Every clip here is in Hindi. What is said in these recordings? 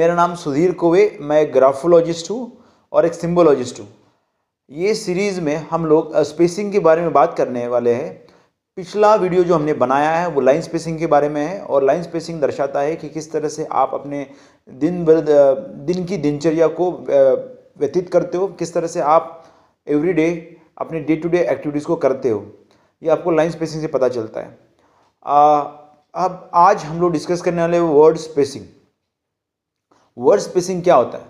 मेरा नाम सुधीर कोवे मैं ग्राफोलॉजिस्ट हूँ और एक सिम्बोलॉजिस्ट हूँ। ये सीरीज़ में हम लोग स्पेसिंग के बारे में बात करने वाले हैं। पिछला वीडियो जो हमने बनाया है वो लाइन स्पेसिंग के बारे में है और लाइन स्पेसिंग दर्शाता है कि किस तरह से आप अपने दिन भर दिन की दिनचर्या को व्यतीत करते हो किस तरह से आप एवरी डे अपने डे टू डे एक्टिविटीज़ को करते हो। ये आपको लाइन स्पेसिंग से पता चलता है। आ, अब आज हम लोग डिस्कस करने वाले वर्ड स्पेसिंग वर्ड स्पेसिंग क्या होता है?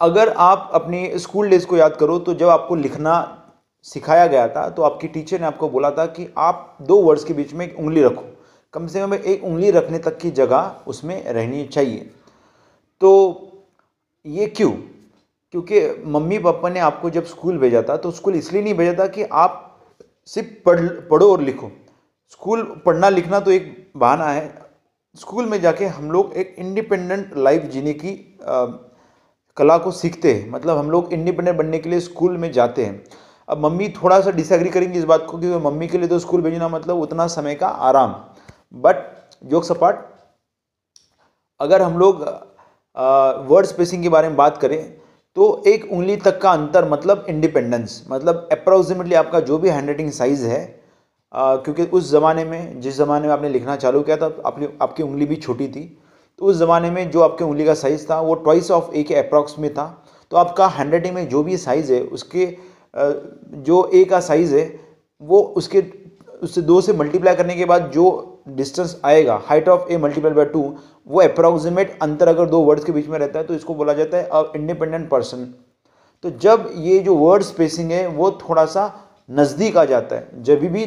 अगर आप अपनी स्कूल डेज़ को याद करो तो जब आपको लिखना सिखाया गया था तो आपकी टीचर ने आपको बोला था कि आप दो वर्ड्स के बीच में एक उंगली रखो। कम से कम एक उंगली रखने तक की जगह उसमें रहनी चाहिए। तो ये क्यों? क्योंकि मम्मी पापा ने आपको जब स्कूल भेजा था तो स्कूल इसलिए नहीं भेजा था कि आप सिर्फ़ पढ़, पढ़ो और लिखो। स्कूल पढ़ना लिखना तो एक बहाना है स्कूल में जाके हम लोग एक इंडिपेंडेंट लाइफ जीने की आ, कला को सीखते हैं। मतलब हम लोग इंडिपेंडेंट बनने के लिए स्कूल में जाते हैं। अब मम्मी थोड़ा सा डिसएग्री करेंगी इस बात को कि मम्मी के लिए तो स्कूल भेजना मतलब उतना समय का आराम। बट जोक सपाट अगर हम लोग वर्ड स्पेसिंग के बारे में बात करें तो एक उंगली तक का अंतर मतलब इंडिपेंडेंस मतलब अप्रोक्सीमेटली आपका जो भी हैंड साइज़ है क्योंकि उस ज़माने में, जिस ज़माने में आपने लिखना चालू किया था, अपनी, आपकी उंगली भी छोटी थी तो उस ज़माने में जो आपके उंगली का साइज़ था, वो ट्वाइस ऑफ़ ए के अप्रॉक्स में था। तो आपका हैंड राइटिंग में जो भी साइज़ है, उसके जो ए का साइज़ है, वो उसके, उससे दो से मल्टीप्लाई करने के बाद जो डिस्टेंस आएगा height of a multiply by two वो अप्रॉक्सीमेट अंतर अगर दो वर्ड्स के बीच में रहता है तो इसको बोला जाता है अ इंडिपेंडेंट पर्सन तो जब ये जो वर्ड स्पेसिंग है, वो थोड़ा सा नज़दीक आ जाता है। जब भी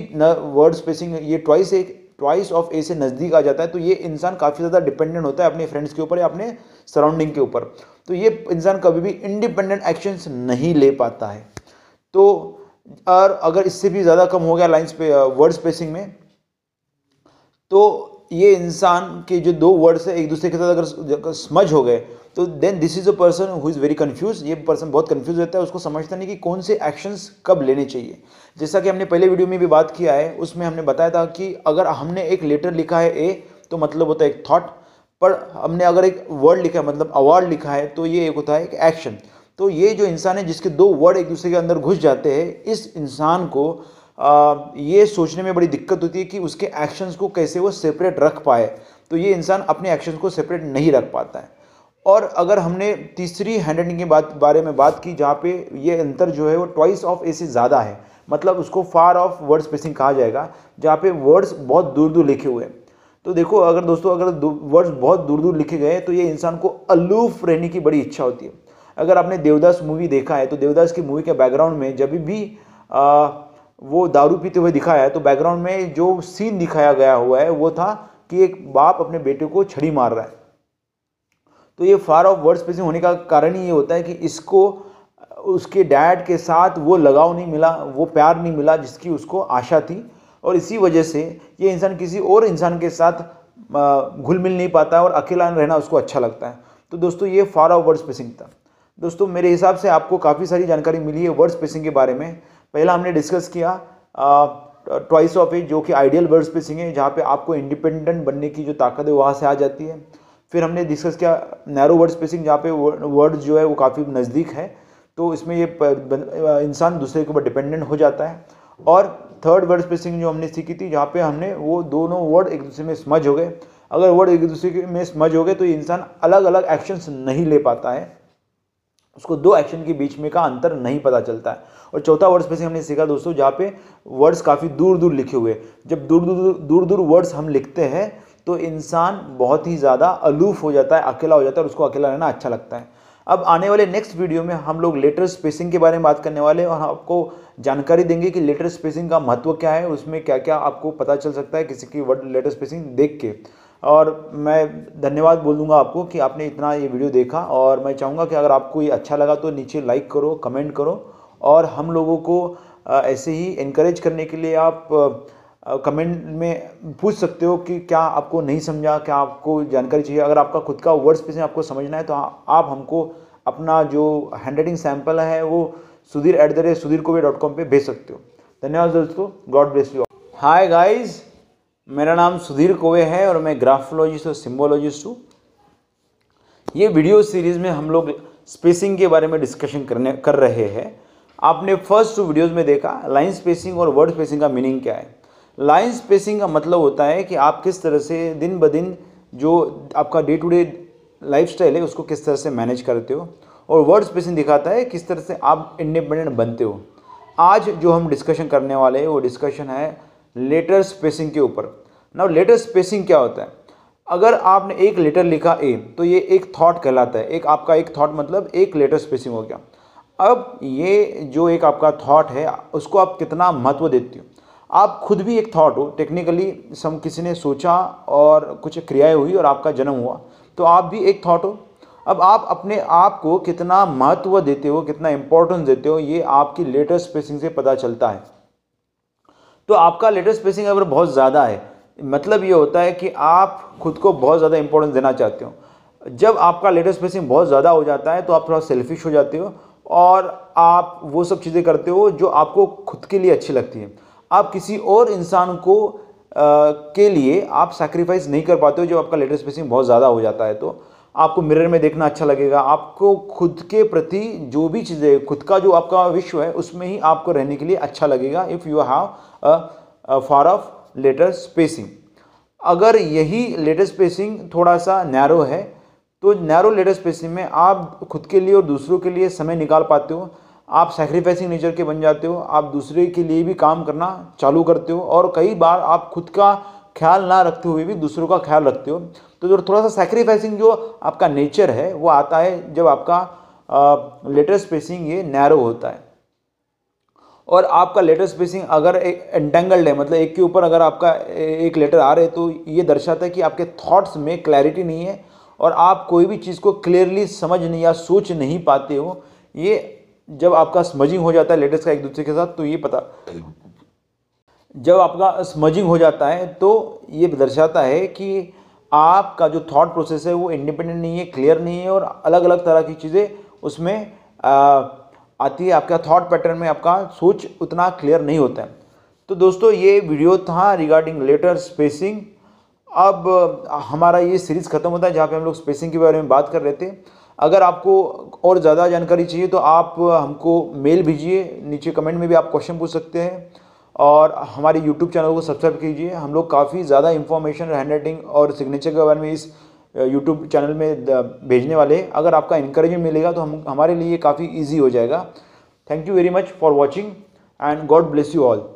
वर्ड स्पेसिंग ये ट्वाइस एक ट्वाइस ऑफ़ ए से नज़दीक आ जाता है तो ये इंसान काफ़ी ज़्यादा डिपेंडेंट होता है अपने फ्रेंड्स के ऊपर या अपने सराउंडिंग के ऊपर। तो ये इंसान कभी भी इंडिपेंडेंट एक्शंस नहीं ले पाता है। तो और अगर इससे भी ज़्यादा कम हो गया लाइन्स पे वर्ड स्पेसिंग में तो ये इंसान के जो दो वर्ड्स है एक दूसरे के साथ अगर समझ हो गए तो then this is a person who is very confuse ये पर्सन बहुत कंफ्यूज रहता है, उसको समझता नहीं कि कौन से एक्शंस कब लेने चाहिए। जैसा कि हमने पहले वीडियो में भी बात किया है, उसमें हमने बताया था कि अगर हमने एक लेटर लिखा है ए तो मतलब होता है एक थॉट पर हमने अगर एक वर्ड लिखा है मतलब अवार्ड लिखा है तो ये एक होता है एक एक्शन तो ये जो इंसान है, जिसके दो वर्ड एक दूसरे के अंदर घुस जाते हैं, इस इंसान को ये सोचने में बड़ी दिक्कत होती है कि उसके एक्शंस को कैसे वो सेपरेट रख पाए। तो ये इंसान अपने एक्शंस को सेपरेट नहीं रख पाता है। और अगर हमने तीसरी हैंड राइटिंग के बात बारे में बात की जहाँ पे ये अंतर जो है वो ट्वाइस ऑफ़ ए से ज़्यादा है। मतलब उसको फार ऑफ़ वर्ड स्पेसिंग कहा जाएगा जहाँ पे वर्ड्स बहुत दूर दूर लिखे हुए हैं। तो देखो अगर दोस्तों अगर वर्ड्स बहुत दूर दूर लिखे गए तो ये इंसान को अलूफ रहने की बड़ी इच्छा होती है। अगर आपने देवदास मूवी देखा है तो देवदास की मूवी के बैकग्राउंड में जब भी आ, वो दारू पीते हुए दिखाया है तो बैकग्राउंड में जो सीन दिखाया गया हुआ है, वो था कि एक बाप अपने बेटे को छड़ी मार रहा है। तो ये फार ऑफ़ वर्ड स्पेसिंग होने का कारण ये होता है कि इसको, उसके डैड के साथ वो लगाव नहीं मिला, वो प्यार नहीं मिला जिसकी उसको आशा थी। और इसी वजह से ये इंसान किसी और इंसान के साथ घुल मिल नहीं पाता और अकेला रहना उसको अच्छा लगता है। तो दोस्तों, ये फार ऑफ़ वर्ड स्पेसिंग था। दोस्तों, मेरे हिसाब से आपको काफ़ी सारी जानकारी मिली है वर्ड स्पेसिंग के बारे में। पहला हमने डिस्कस किया ट्वाइस ऑफ़ एज जो कि आइडियल वर्ड स्पेसिंग है जहाँ पे आपको इंडिपेंडेंट बनने की जो ताकत है, वहाँ से आ जाती है। फिर हमने डिस्कस किया नैरो वर्ड स्पेसिंग जहाँ पे वर्ड जो है, वो काफ़ी नज़दीक है। तो इसमें ये इंसान दूसरे के ऊपर डिपेंडेंट हो जाता है। और थर्ड वर्ड स्पेसिंग जो हमने सीखी थी, जहाँ पे हमने वो दोनों वर्ड एक दूसरे में समझ हो गए। अगर वर्ड एक दूसरे में समझ हो गए तो इंसान अलग अलग एक्शंस नहीं ले पाता है। उसको दो एक्शन के बीच में का अंतर नहीं पता चलता है। और चौथा वर्ड स्पेसिंग हमने सीखा दोस्तों, जहाँ पे वर्ड्स काफ़ी दूर दूर लिखे हुए जब दूर दूर दूर दूर वर्ड्स हम लिखते हैं तो इंसान बहुत ही ज़्यादा अलूफ हो जाता है, अकेला हो जाता है और उसको अकेला रहना अच्छा लगता है। अब आने वाले नेक्स्ट वीडियो में हम लोग लेटर स्पेसिंग के बारे में बात करने वाले हैं और आपको जानकारी देंगे कि लेटर स्पेसिंग का महत्व क्या है, उसमें क्या क्या आपको पता चल सकता है किसी की वर्ड लेटर स्पेसिंग देख के। और मैं धन्यवाद बोलूँगा आपको कि आपने इतना ये वीडियो देखा और मैं चाहूँगा कि अगर आपको ये अच्छा लगा तो नीचे लाइक करो कमेंट करो और हम लोगों को ऐसे ही इनक्रेज करने के लिए आप कमेंट में पूछ सकते हो कि क्या आपको नहीं समझा, क्या आपको जानकारी चाहिए। अगर आपका खुद का वर्ड स्पेसिंग आपको समझना है तो आप हमको अपना जो हैंड राइटिंग सैंपल है वो Sudhir at the rate Sudhir Kove dot com पर भेज सकते हो। धन्यवाद दोस्तों God bless you hi guys मेरा नाम सुधीर कोवे है और मैं ग्राफोलॉजिस्ट और सिम्बोलॉजिस्ट हूँ। ये वीडियो सीरीज़ में हम लोग स्पेसिंग के बारे में डिस्कशन करने, कर रहे हैं। आपने फ़र्स्ट टू वीडियोज़ में देखा लाइन स्पेसिंग और वर्ड स्पेसिंग का मीनिंग क्या है? लाइन स्पेसिंग का मतलब होता है कि आप किस तरह से दिन ब दिन जो आपका डे टू डे लाइफ है, उसको किस तरह से मैनेज करते हो। और वर्ड स्पेसिंग दिखाता है किस तरह से आप इंडिपेंडेंट बनते हो। आज जो हम डिस्कशन करने वाले हैं, वो डिस्कशन है लेटर स्पेसिंग के ऊपर। ना लेटर स्पेसिंग क्या होता है? अगर आपने एक लेटर लिखा ए तो ये एक थॉट कहलाता है। एक आपका एक थॉट मतलब एक लेटर स्पेसिंग हो गया। अब ये जो एक आपका थॉट है, उसको आप कितना महत्व देते हो? आप खुद भी एक थॉट हो टेक्निकली सम किसी ने सोचा और कुछ क्रियाएँ हुई और आपका जन्म हुआ तो आप भी एक थॉट हो। अब आप अपने आप को कितना महत्व देते हो, कितना इंपॉर्टेंस देते हो, ये आपकी लेटर स्पेसिंग से पता चलता है। तो आपका लेटर स्पेसिंग अगर बहुत ज़्यादा है मतलब ये होता है कि आप खुद को बहुत ज़्यादा इंपॉर्टेंस देना चाहते हो। जब आपका लेटर स्पेसिंग बहुत ज़्यादा हो जाता है तो आप थोड़ा सेल्फिश हो जाते हो और आप वो सब चीज़ें करते हो जो आपको खुद के लिए अच्छी लगती है। आप किसी और इंसान को आ, के लिए आप सेक्रीफाइस नहीं कर पाते हो जब आपका लेटर स्पेसिंग बहुत ज़्यादा हो जाता है। तो आपको मिरर में देखना अच्छा लगेगा। आपको खुद के प्रति जो भी चीज़ें खुद का जो आपका विश्व है उसमें ही आपको रहने के लिए अच्छा लगेगा। If you have four of letter spacing अगर यही लेटर स्पेसिंग थोड़ा सा नैरो है तो नैरो लेटर स्पेसिंग में आप खुद के लिए और दूसरों के लिए समय निकाल पाते हो, आप सेक्रीफाइसिंग नेचर के बन जाते हो, आप दूसरे के लिए भी काम करना चालू करते हो और कई बार आप खुद का ख्याल ना रखते हुए भी दूसरों का ख्याल रखते हो। तो जो थोड़ा सा सेक्रीफाइसिंग जो आपका नेचर है, वो आता है जब आपका लेटर स्पेसिंग ये नैरो होता है। और आपका लेटर स्पेसिंग अगर एक एंटेंगल्ड है मतलब एक के ऊपर अगर आपका एक लेटर आ रहे तो ये दर्शाता है कि आपके थॉट्स में क्लैरिटी नहीं है और आप कोई भी चीज़ को क्लियरली समझ नहीं या सोच नहीं पाते हो ये जब आपका स्मजिंग हो जाता है लेटर्स का एक दूसरे के साथ तो ये पता जब आपका स्मजिंग हो जाता है तो ये दर्शाता है कि आपका जो थॉट प्रोसेस है वो इंडिपेंडेंट नहीं है क्लियर नहीं है और अलग अलग तरह की चीज़ें उसमें आ, आती है आपका थॉट पैटर्न में आपका सोच उतना क्लियर नहीं होता है। तो दोस्तों, ये वीडियो था रिगार्डिंग लेटर स्पेसिंग अब हमारा ये सीरीज़ ख़त्म होता है जहाँ पे हम लोग स्पेसिंग के बारे में बात कर रहे थे। अगर आपको और ज़्यादा जानकारी चाहिए तो आप हमको मेल भेजिए। नीचे कमेंट में भी आप क्वेश्चन पूछ सकते हैं। और हमारे यूट्यूब चैनल को सब्सक्राइब कीजिए। हम लोग काफ़ी ज़्यादा इन्फॉर्मेशन हैंड राइटिंग और सिग्नेचर के बारे में इस यूट्यूब चैनल में भेजने वाले अगर आपका इंकरेजमेंट मिलेगा तो हम, हमारे लिए काफ़ी ईजी हो जाएगा। Thank you very much for watching and God bless you all